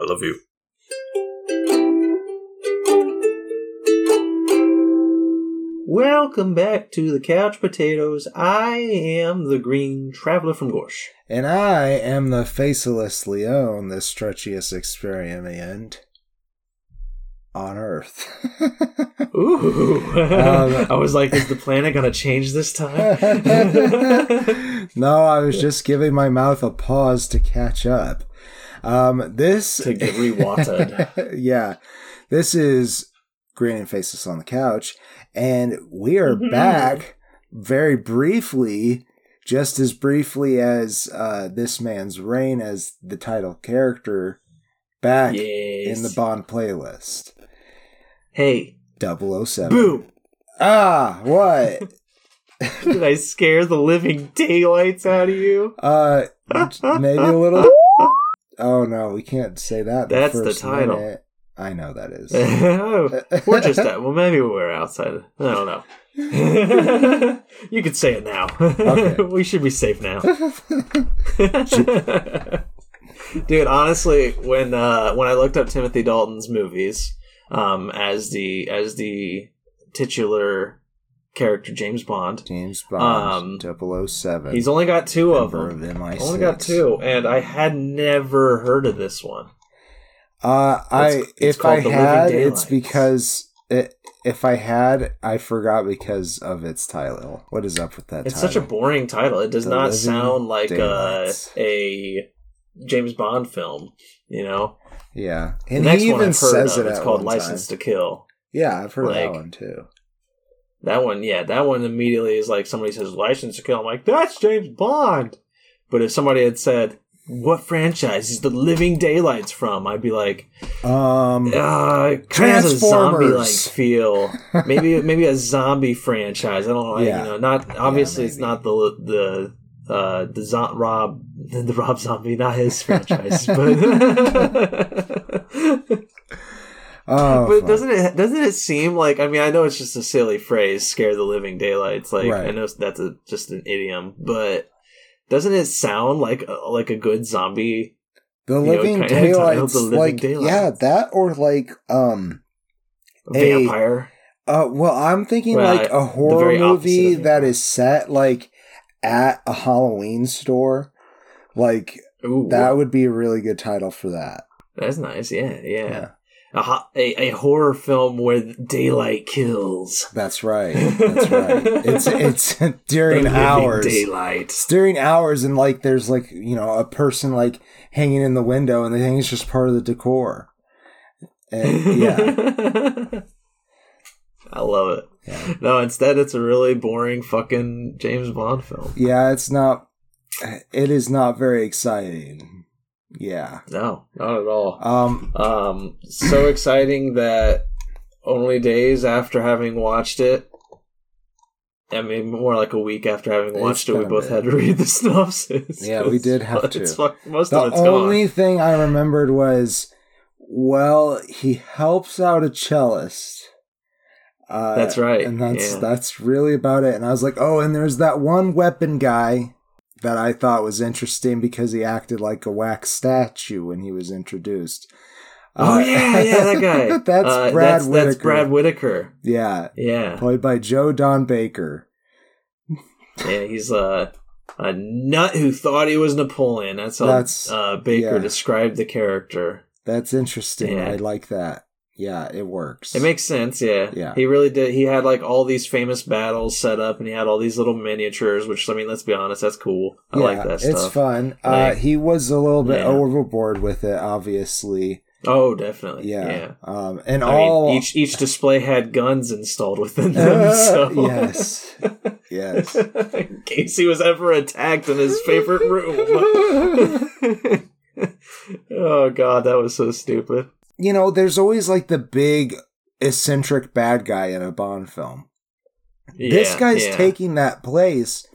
I love you. Welcome back to the Couch Potatoes. I am the Green Traveler from Gorsh. And I am the faceless Leon, the stretchiest experiment on Earth. Ooh. Um, I was like, is the planet going to change this time? no, I was just giving my mouth a pause to catch up. Um, this to get rewatted. yeah, this is Green and Faceless on the Couch, and we are Mm-hmm. back very briefly, just as briefly as uh, this man's reign as the title character, back Yes. in the Bond playlist. Hey, 007. boom! Ah, what? Did I scare the living daylights out of you? uh, maybe a little. Oh no, we can't say that. That's the first title. minute. I know that is. We're just at, well, maybe we're outside. I don't know. you could say it now. Okay. we should be safe now. Dude, honestly, when uh, when I looked up Timothy Dalton's movies um, as the as the titular character James Bond, James Bond, Um, 007. he's only got two of them. of MI6. Only got two, and I had never heard of this one. Uh, I It's- it's if I The had, it's because it, if I had, I forgot because of its title. What is up with that? It's title? such a boring title. It does The not sound like a, Daylights. a James Bond film. You know, yeah. the And next he one even I've heard says of, it it's called one License time. to Kill. Yeah, I've heard like- that one too. That one, yeah, that one immediately is like somebody says License to Kill. I'm like, that's James Bond. But if somebody had said, "What franchise is the Living Daylights from?" I'd be like, Um, uh, kind of a zombie like feel. Maybe maybe a zombie franchise. I don't know. like, Yeah. You know, not obviously it's not the the uh the zo- Rob the Rob Zombie, not his franchise, but. oh, But fuck. doesn't it doesn't it seem like I mean I know it's just a silly phrase scare the living daylights like I know that's a, just an idiom but doesn't it sound like a, like a good zombie the living kinda daylights, The Living like Daylights. yeah, that or like um, A- vampire uh, well, I'm thinking Well, like a horror movie that is set like at a Halloween store, like Ooh, That would be a really good title for that. that's nice yeah yeah, Yeah. A, a a horror film where daylight kills That's right. That's right. It's it's during hours. daylight It's during hours and like there's like, you know, a person like hanging in the window and they think it's just part of the decor. And yeah. I love it. Yeah. No, instead it's a really boring fucking James Bond film. Yeah, it's not it is not very exciting. Yeah. No, not at all. Um Um, so exciting that only days after having watched it, I mean, more like a week after having watched it, we both bit. had to read the synopsis. Yeah, we did have It's to. fuck, most the of it's only gone. thing I remembered was well, he helps out a cellist. Uh, That's right, and that's yeah. that's really about it. And I was like, oh, and there's that one weapon guy that I thought was interesting because he acted like a wax statue when he was introduced. Oh Uh, yeah, yeah, that guy. that's Uh, Brad that's, Whitaker. That's Brad Whitaker. Yeah, Yeah, played by Joe Don Baker. yeah. He's a a nut who thought he was Napoleon. That's how That's- uh, Baker yeah. described the character. That's interesting. Yeah. I like that. Yeah, it works. It makes sense, yeah. Yeah. He really did. He had like all these famous battles set up, and he had all these little miniatures. Which I mean, let's be honest, that's cool. I yeah, like that It's stuff. fun. uh, he was a little bit Yeah. overboard with it, obviously. Oh, definitely. Yeah. Yeah. Um, and I all mean, each each display had guns installed within them. so. yes, yes. in case he was ever attacked in his favorite room. oh god, that was so stupid. You know, there's always like the big eccentric bad guy in a Bond film. this guy's yeah. taking that place,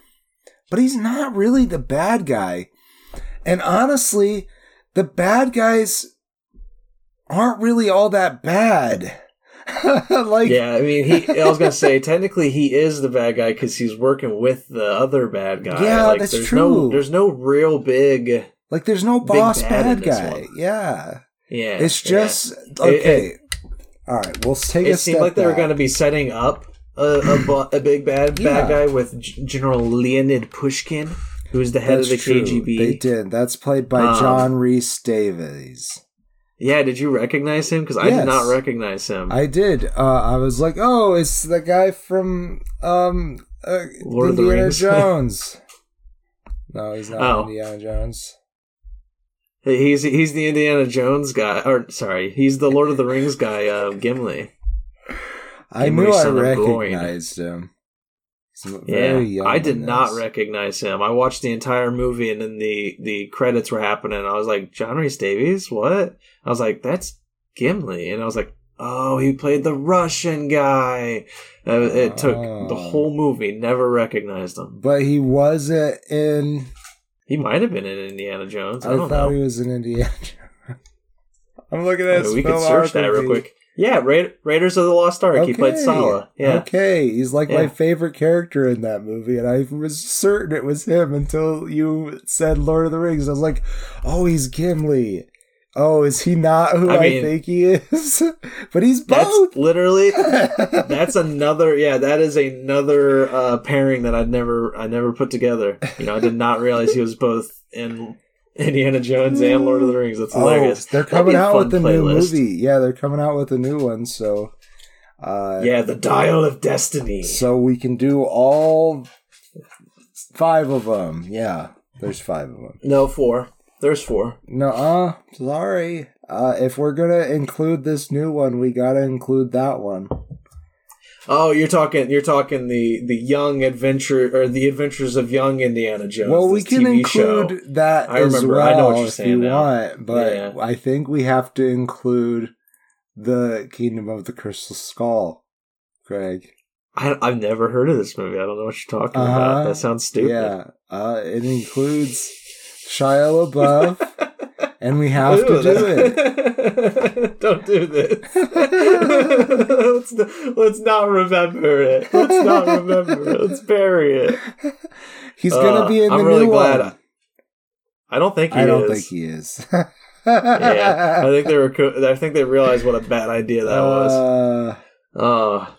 but he's not really the bad guy. And honestly, the bad guys aren't really all that bad. like, yeah, I mean, he. I was gonna say, technically, he is the bad guy because he's working with the other bad guy. Yeah, like, that's there's true. No, there's no real big. like there's no boss bad bad guy. Yeah. Yeah, It's yeah. just okay. All right, we'll take It a seemed like they were going to be setting up a a, a big bad Yeah. bad guy with G- General Leonid Pushkin, who's the head That's of the true. KGB. They did. That's played by Um, John Rhys-Davies. Yeah, did you recognize him? Because I Yes. did not recognize him. I did. Uh, I was like, oh, it's the guy from um, uh, Lord of the Indiana Rings. Jones. no, he's not Oh. Indiana Jones. He's he's the Indiana Jones guy, or sorry, he's the Lord of the Rings guy, uh, Gimli. I Gimli, knew I son of Gloin. recognized him. Yeah, I did not recognize him. I watched the entire movie, and then the the credits were happening. I was like, John Rhys-Davies, what? I was like, that's Gimli, and I was like, oh, he played the Russian guy. Uh, it took Oh. the whole movie, never recognized him. But he wasn't in. He might have been in Indiana Jones. I, I, thought know. he was in Indiana Jones. I'm looking I at mean, his we could search that real quick. Yeah, Ra- Raiders of the Lost Ark. He played Sallah. Yeah. Okay, he's like my favorite character in that movie, and I was certain it was him until you said Lord of the Rings. I was like, oh, he's Gimli. Oh, is he not who I, I mean- think he is? but he's That's both. literally that's another yeah that is another uh pairing that i'd never i never put together you know i did not realize he was both in indiana jones and lord of the rings that's oh, hilarious they're coming out with a new movie. Yeah, they're coming out with a new one. So, uh, yeah the dial of destiny so we can do all five of them. Yeah, there's five of them. no four there's four No, uh, sorry. Uh, if we're gonna include this new one, we gotta include that one. oh you're talking you're talking the the young adventure or the adventures of young indiana jones well, we can TV include show. that I remember. well I know what you're saying you now. want, but Yeah. I think we have to include the Kingdom of the Crystal Skull, Greg. I, i've never heard of this movie i don't know what you're talking Uh-huh. about that sounds stupid Yeah, uh, it includes Shia LaBeouf, and we have to do it. it. Don't do this. let's, not, let's not remember it. Let's not remember it. Let's bury it. He's gonna Uh, be in the I'm really new glad. one. I, I don't think he is. I don't is. think he is. yeah, I think they were. co- I think they realized what a bad idea that was. Uh, Oh.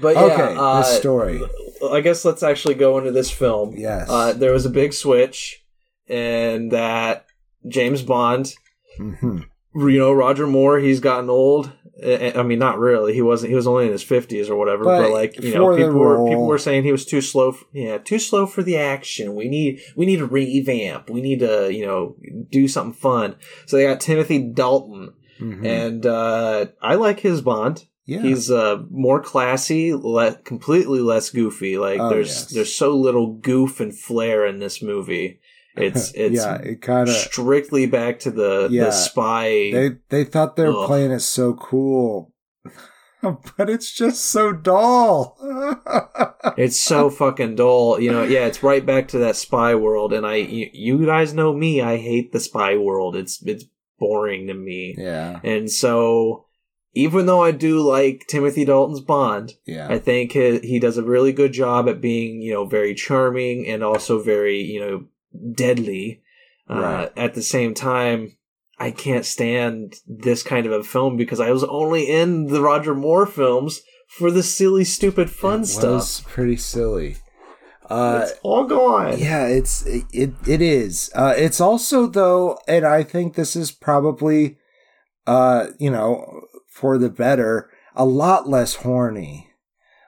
But yeah, okay, uh, the story. I guess let's actually go into this film. Yes. Uh, there was a big switch, and that James Bond hmm you know Roger Moore he's gotten old. I mean not really. He wasn't he was only in his 50s or whatever but, But like you know people were role- people were saying he was too slow f yeah too slow for the action. We need we need a revamp. We need to you know do something fun. So they got Timothy Dalton. Hmm and uh I like his Bond. Yeah. he's uh more classy le- completely less goofy. Like Oh, there's yes. there's so little goof and flair in this movie it's it's yeah, it kind of. strictly back to the Yeah. the spy They they thought they were Ugh. playing it so cool, but it's just so dull. It's so fucking dull. You know, yeah, it's right back to that spy world. And I, you, you guys know me. I hate the spy world. It's it's boring to me. yeah, And so, even though I do like Timothy Dalton's Bond, yeah, I think he, he does a really good job at being, you know, very charming and also very, you know, deadly. Uh, At the same time, I can't stand this kind of a film because I was only in the Roger Moore films for the silly, stupid, fun it stuff. was pretty silly. Uh, it's all gone. yeah, it's it it is. Uh, it's also though, and I think this is probably, uh, you know, for the better. A lot less horny,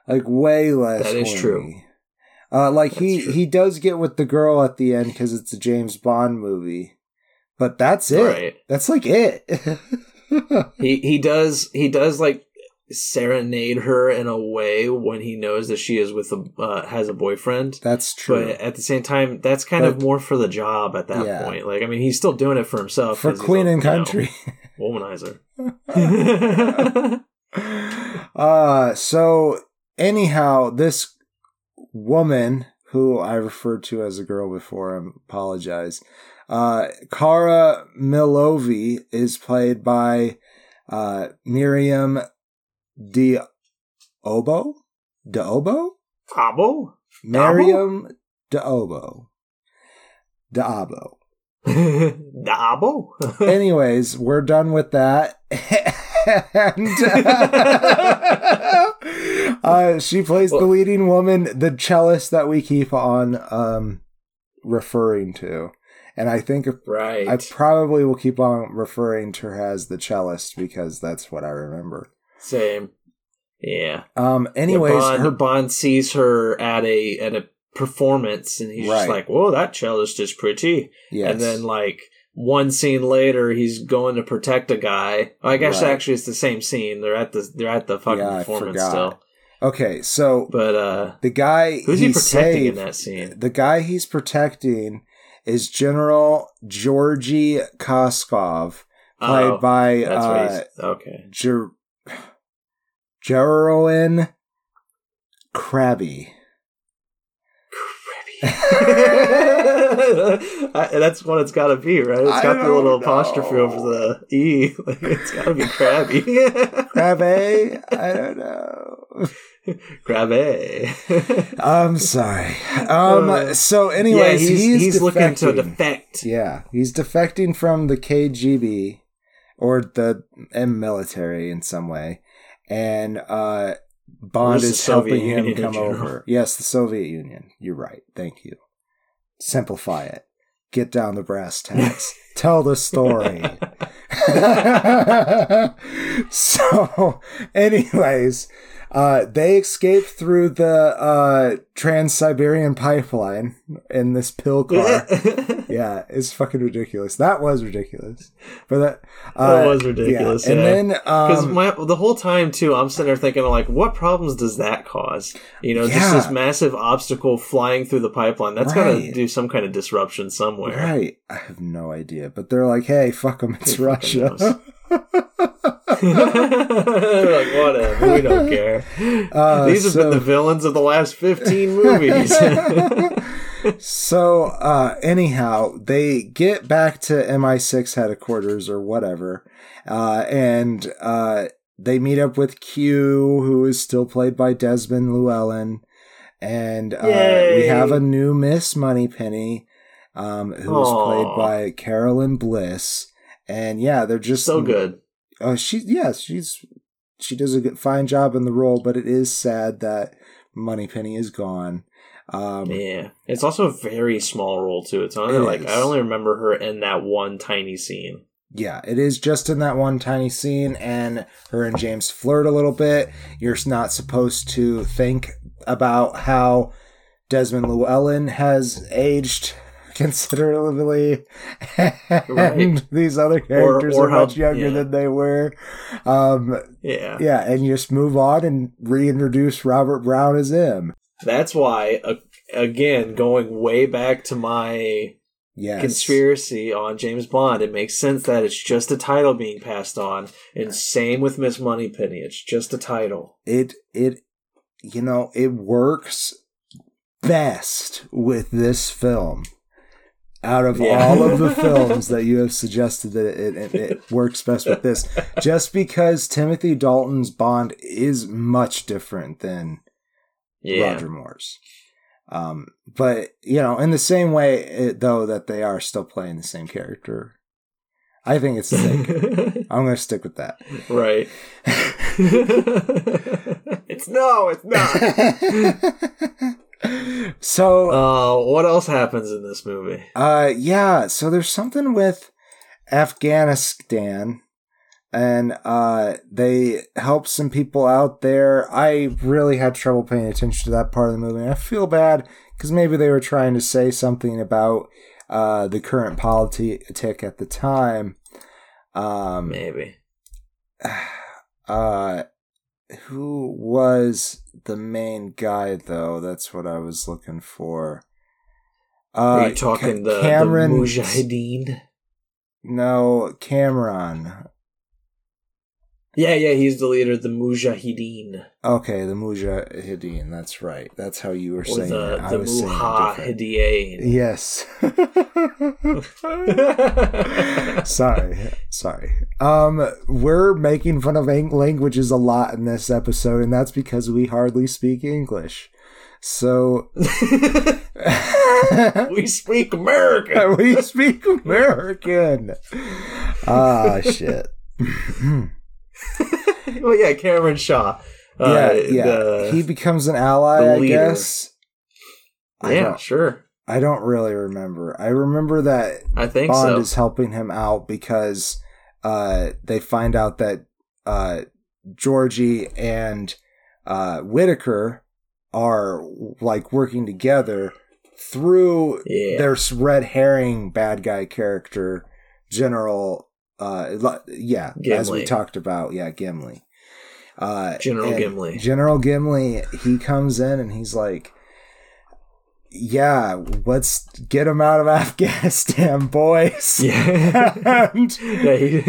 like way less. That is horny. true. Uh, like he true. he does get with the girl at the end because it's a James Bond movie, but that's it. Right. That's like it. He he does he does like serenade her in a way when he knows that she is with a uh, has a boyfriend. that's true. But at the same time, that's kind of more for the job at that Yeah. point. Like, I mean, he's still doing it for himself. for Queen and you know, Country. womanizer. uh so anyhow, this woman who I referred to as a girl before, I apologize. Uh Kara Milovy is played by uh Maryam De Obo? De Obo? Cabo? Maryam De Obo. De Abo. Dabo. Anyways, we're done with that. and uh, she plays the leading woman, the cellist that we keep on um, referring to. And I think right. I probably will keep on referring to her as the cellist because that's what I remember. Same. Yeah. Um. Anyways, Yeah, Bond, her Bond sees her at a at a performance, and he's just like, "Whoa, that cellist is pretty." yes. And then like one scene later, he's going to protect a guy. I guess Right. actually it's the same scene. They're at the they're at the fucking Yeah, performance still. okay, so But uh, the guy who's he, he protecting saved, in that scene? the guy he's protecting is General Georgy Koskov, played Oh, by uh, okay. Ger- Gerwin Krabby. I- That's what it's got to be, right? It's got the little apostrophe over the e. Like it's got to be crabby. Krabby? I don't know. Crabby. I'm sorry. Um. Uh, So, yeah, he's, he's, he's looking to defect. Yeah, he's defecting from the KGB or the M military in some way, and uh, Bond is helping Soviet him Union come over. Yes, the Soviet Union. You're right. Thank you. Simplify it. Get down the brass tacks. Tell the story. so, anyways, uh, they escape through the uh, Trans Siberian pipeline in this pill car. yeah, it's fucking ridiculous. That was ridiculous. But that, uh, That was ridiculous, And yeah. then, Because um, my the whole time too, I'm sitting there thinking like, what problems does that cause? You know, just this massive obstacle flying through the pipeline. That's got to do some kind of disruption somewhere. right, I have no idea. But they're like, hey, fuck them, it's Russia. Like whatever, we don't care. Uh, These have so- been the villains of the last 15 movies. so uh anyhow they get back to mi6 headquarters or whatever uh and uh they meet up with q who is still played by desmond llewellyn and uh we have a new miss moneypenny um who is Aw. played by caroline bliss and yeah they're just so good. uh, she yes she's she does a good, fine job in the role but it is sad that moneypenny is gone um Yeah, it's also a very small role too. It's only It like is. I only remember her in that one tiny scene. Yeah, it is just in that one tiny scene, and her and James flirt a little bit. You're not supposed to think about how Desmond Llewellyn has aged considerably, and Right. these other characters or are how- much younger yeah. than they were. Um, Yeah, yeah, and you just move on and reintroduce Robert Brown as him. that's why. Uh, again, going way back to my Yes, conspiracy on James Bond, it makes sense that it's just a title being passed on. And same with Miss Moneypenny, it's just a title. it it you know it works best with this film out of Yeah. all of the films that you have suggested that it, it, it works best with this just because timothy dalton's bond is much different than Yeah, roger moore's um, but you know in the same way it, though that they are still playing the same character i think it's sick i'm gonna stick with that right. it's no, it's not. So Uh, what else happens in this movie? Uh, yeah. So there's something with Afghanistan, and uh, they help some people out there. I really had trouble paying attention to that part of the movie. I feel bad because maybe they were trying to say something about uh, the current politic at the time. Um, Maybe. uh, who was the main guy though? That's what I was looking for. Uh, Are you talking Ca- the, Kamran? the Mujahideen? No, Kamran. Yeah, yeah, he's the leader of the Mujahideen. Okay, the Mujahideen. That's right. That's how you were Or saying the, it. I the was saying different. Mujahideen. Yes. sorry, sorry. Um, we're making fun of ang- languages a lot in this episode, and that's because we hardly speak English. So we speak American. we speak American. Ah, shit. well, yeah, Kamran Shah. Uh, yeah, yeah. the- he becomes an ally, I guess. I yeah, sure. I don't really remember. I remember that I think Bond so. is helping him out because uh, they find out that uh, Georgie and uh, Whitaker are like working together through Yeah. their red herring bad guy character, General. Uh, yeah, as we talked about, yeah, Gimli. Uh, General Gimli. General Gimli, he comes in and he's like, "Yeah, let's get him out of Afghanistan, boys." Yeah. And- yeah he...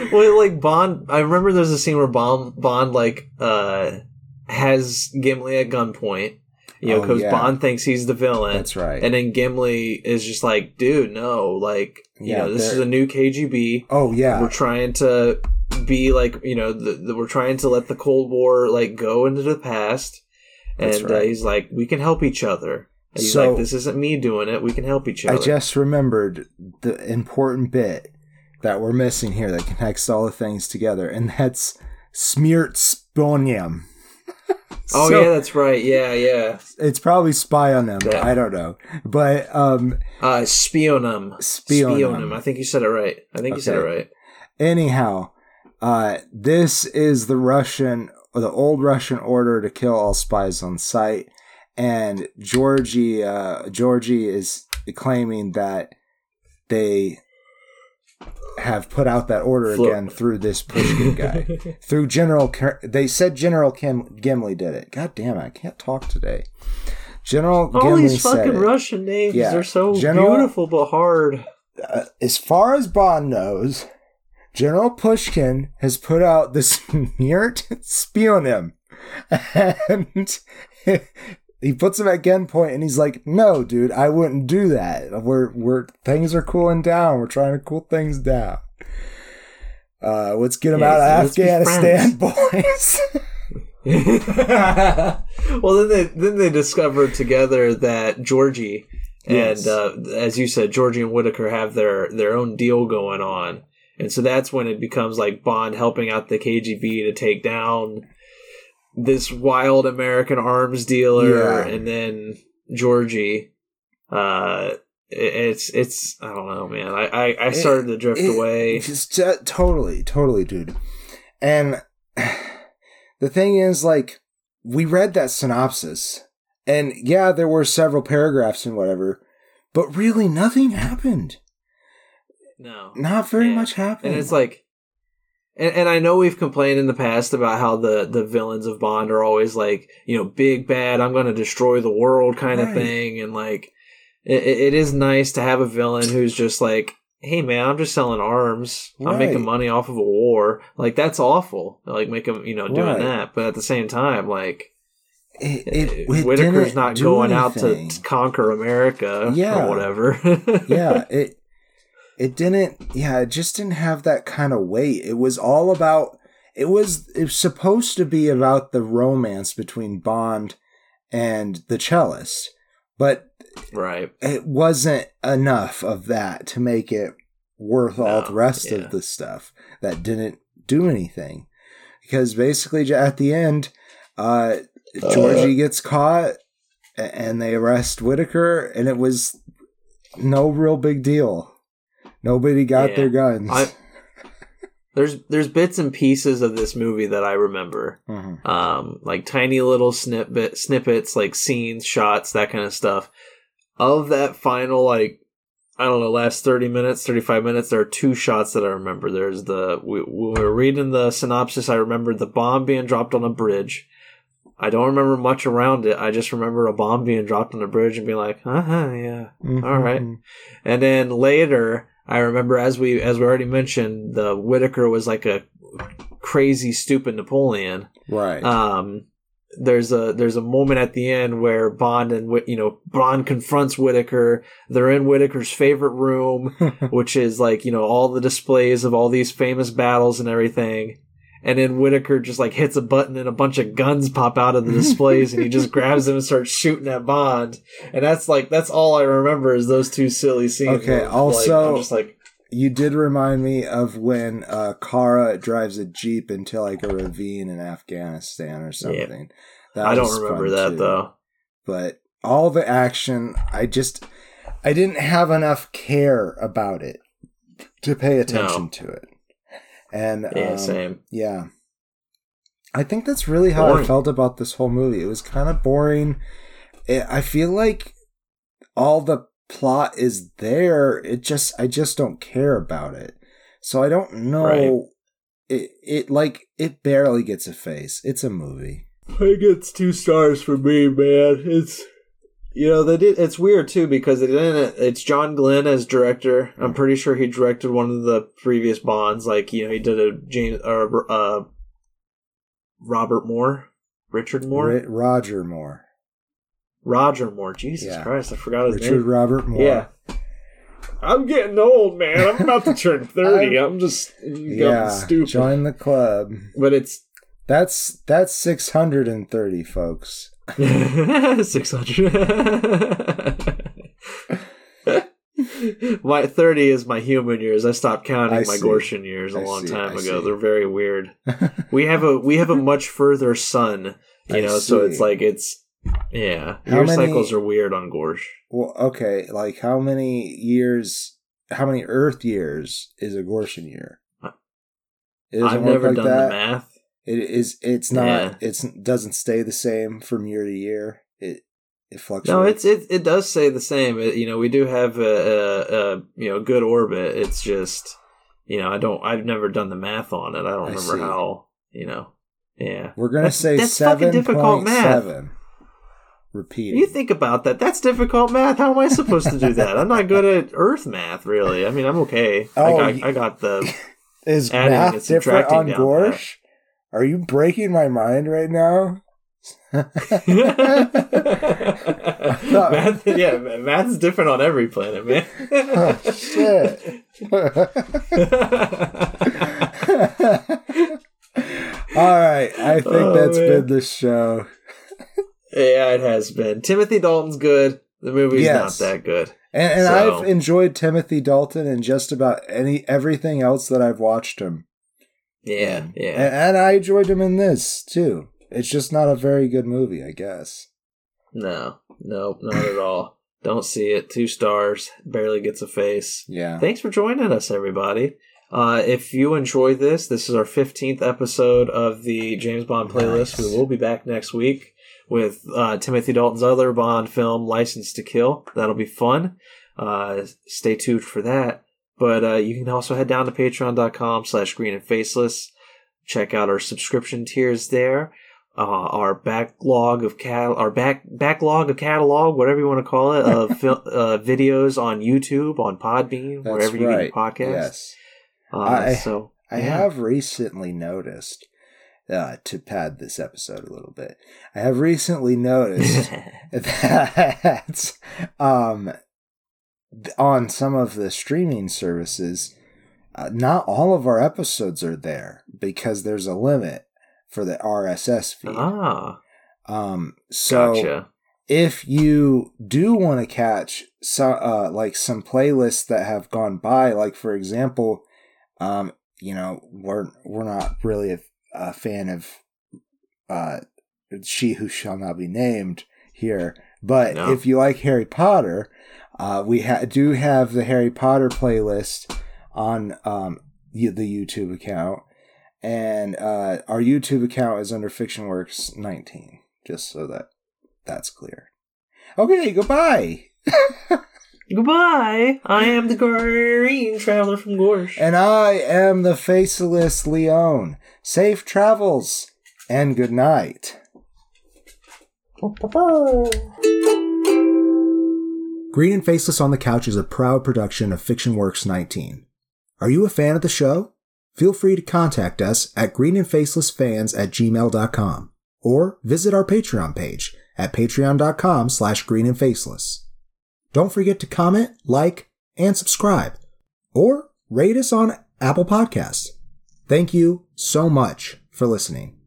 well, like Bond. I remember there's a scene where Bond, Bond like uh has Gimli at gunpoint. You know, Oh, because yeah. Bond thinks he's the villain. That's right. And then Gimli is just like, dude, no, like, you Yeah, know, this is a new KGB. oh yeah, We're trying to be like, you know, the, the, we're trying to let the Cold War like go into the past. And That's uh, he's like, we can help each other. And he's So- like, this isn't me doing it. We can help each other. I just remembered the important bit that we're missing here that connects all the things together, and that's Smirtsponium. Oh So, yeah, that's right. Yeah, yeah. it's probably spy on them. Yeah. I don't know, but um, Uh, spionum. Spionum. I think you said it right. I think you said it right. anyhow, uh, this is the Russian, the old Russian order to kill all spies on sight, and Georgie, uh, Georgie is claiming that they have put out that order Flo- again through this Pushkin guy. through General, Ker- they said General Kim- Gimli did it. God damn it, I can't talk today. General All Gimli these fucking it. Russian names Yeah. are so General- beautiful but hard. uh, as far as Bond knows, General Pushkin has put out this Smirt Spionim. And he puts him at gunpoint and he's like, No, dude, I wouldn't do that. We're we're things are cooling down. We're trying to cool things down. Uh, let's get him Yeah, out of Afghanistan, boys. well, then they then they discovered together that Georgie Yes. and uh, as you said, Georgie and Whitaker have their their own deal going on, and so that's when it becomes like Bond helping out the KGB to take down this wild American arms dealer, Yeah. and then Georgie. Uh, it- it's it's I don't know, man. I I, I started to drift It- away. Just t- totally, totally, dude. And the thing is, like, we read that synopsis, and yeah, there were several paragraphs and whatever, but really nothing happened. No, Not very Yeah. much happened. and it's like and, and i know we've complained in the past about how the the villains of bond are always like you know big bad i'm gonna destroy the world kind of thing and like it, it is nice to have a villain who's just like hey man i'm just selling arms. I'm making money off of a war. Like that's awful. Like make him you know doing Right. that. But at the same time like it, eh, it, it whitaker's not going out anything. to conquer america Yeah. or whatever. Yeah, it it didn't yeah, it just didn't have that kind of weight. It was all about it was it was supposed to be about the romance between Bond and the cellist. But right it wasn't enough of that to make it worth all the rest yeah. of the stuff that didn't do anything. Because basically at the end, uh Georgie gets caught and they arrest Whitaker and it was no real big deal. Nobody got Yeah. their guns. I- there's there's bits and pieces of this movie that I remember, Mhm. um, like tiny little snippet snippets, like scenes, shots, that kind of stuff. Of that final, like I don't know, last thirty minutes, thirty five minutes, there are two shots that I remember. There's the we, we were reading the synopsis. I remember the bomb being dropped on a bridge. I don't remember much around it. I just remember a bomb being dropped on a bridge and being like, uh huh, yeah, all right. And then later, I remember as we as we already mentioned, the Whitaker was like a crazy, stupid Napoleon. Right. Um, there's a there's a moment at the end where Bond and you know Bond confronts Whitaker. They're in Whitaker's favorite room, which is like you know all the displays of all these famous battles and everything. And then Whitaker just like hits a button and a bunch of guns pop out of the displays and he just grabs them and starts shooting at Bond. And that's like that's all I remember is those two silly scenes. Okay, where, also- I'm just like You did remind me of when uh, Kara drives a jeep into like a ravine in Afghanistan or something. That I don't remember that too. though. But all the action, I just I didn't have enough care about it to pay attention No. to it. And Yeah, um, same. Yeah. I think that's really how I felt about this whole movie. It was kind of boring. It, I feel like all the plot is there. It just I just don't care about it. So I don't know Right. it it like it barely gets a face. It's a movie. It gets two stars for me, man. It's you know they did. It's weird too because they didn't. It's John Glen as director. I'm pretty sure he directed one of the previous Bonds. Like you know he did a James or uh, Robert Moore, Richard Moore, Roger Moore. Roger Moore. Jesus Yeah. Christ, I forgot his Richard name. Richard Robert Moore. Yeah. I'm getting old, man. I'm about to turn 30. I'm just Yeah. Stupid. Join the club. But it's That's that's 630 folks. 600. my 30 is my human years. I stopped counting I my see. Gorshin years a I long see, time I ago. see. They're very weird. we have a we have a much further sun, you know, so it's like it's yeah. How Year many- cycles are weird on Gorsh. Well, okay, like how many years how many earth years is a Gorshin year? I've never like done that. the math. It is it's not Yeah. it's doesn't stay the same from year to year. It it fluctuates. No, it's it it does say the same. It, you know, we do have a, a, a you know good orbit. It's just you know I don't I've never done the math on it. I don't I remember see. how you know. Yeah, We're gonna That's- say that's fucking seven difficult point math. seven. Repeating. You think about that. That's difficult math. How am I supposed to do that? I'm not good at Earth math, really. I mean, I'm okay. Oh, I, got, I got the. Is adding math and different subtracting on down Gorsh? Are you breaking my mind right now? math, yeah, math's different on every planet, man. Oh, shit. All right, I think Oh, that's man. been the show. Yeah, it has been. Timothy Dalton's good. The movie's Yes. not that good. And, and So- I've enjoyed Timothy Dalton in just about any everything else that I've watched him. Yeah, in. yeah. And, and I enjoyed him in this too. It's just not a very good movie, I guess. No, no, not at all. Don't see it. Two stars. Barely gets a face. Yeah. Thanks for joining us, everybody. Uh, if you enjoy this, this is our 15th episode of the James Bond playlist. Nice. We will be back next week with uh, Timothy Dalton's other Bond film, License to Kill. That'll be fun. Uh, stay tuned for that. But uh, you can also head down to patreon.com slash green and faceless. Check out our subscription tiers there. Uh, our backlog of cat, our back backlog of catalog, whatever you want to call it, of fil- uh, videos on YouTube, on Podbean, That's wherever you right. get your podcasts. Yes. Uh, I- so I yeah. have recently noticed, uh, to pad this episode a little bit, I have recently noticed that um, on some of the streaming services, uh, not all of our episodes are there because there's a limit for the RSS feed. ah, Um, so gotcha. if you do want to catch some uh, like some playlists that have gone by, like for example, um, you know, we're we're not really a, a fan of uh, she who shall not be named here, but No. if you like Harry Potter, uh, we ha- do have the Harry Potter playlist on um, the YouTube account, and uh, our YouTube account is under FictionWorks 19, just so that that's clear. Okay, goodbye. Goodbye. I am the green traveler from Gorsh. And I am the faceless Leon. Safe travels and good night. Green and Faceless on the Couch is a proud production of FictionWorks 19. Are you a fan of the show? Feel free to contact us at greenandfacelessfans at gmail.com or visit our Patreon page at patreon.com slash greenandfaceless. Don't forget to comment, like, and subscribe, or rate us on Apple Podcasts. Thank you so much for listening.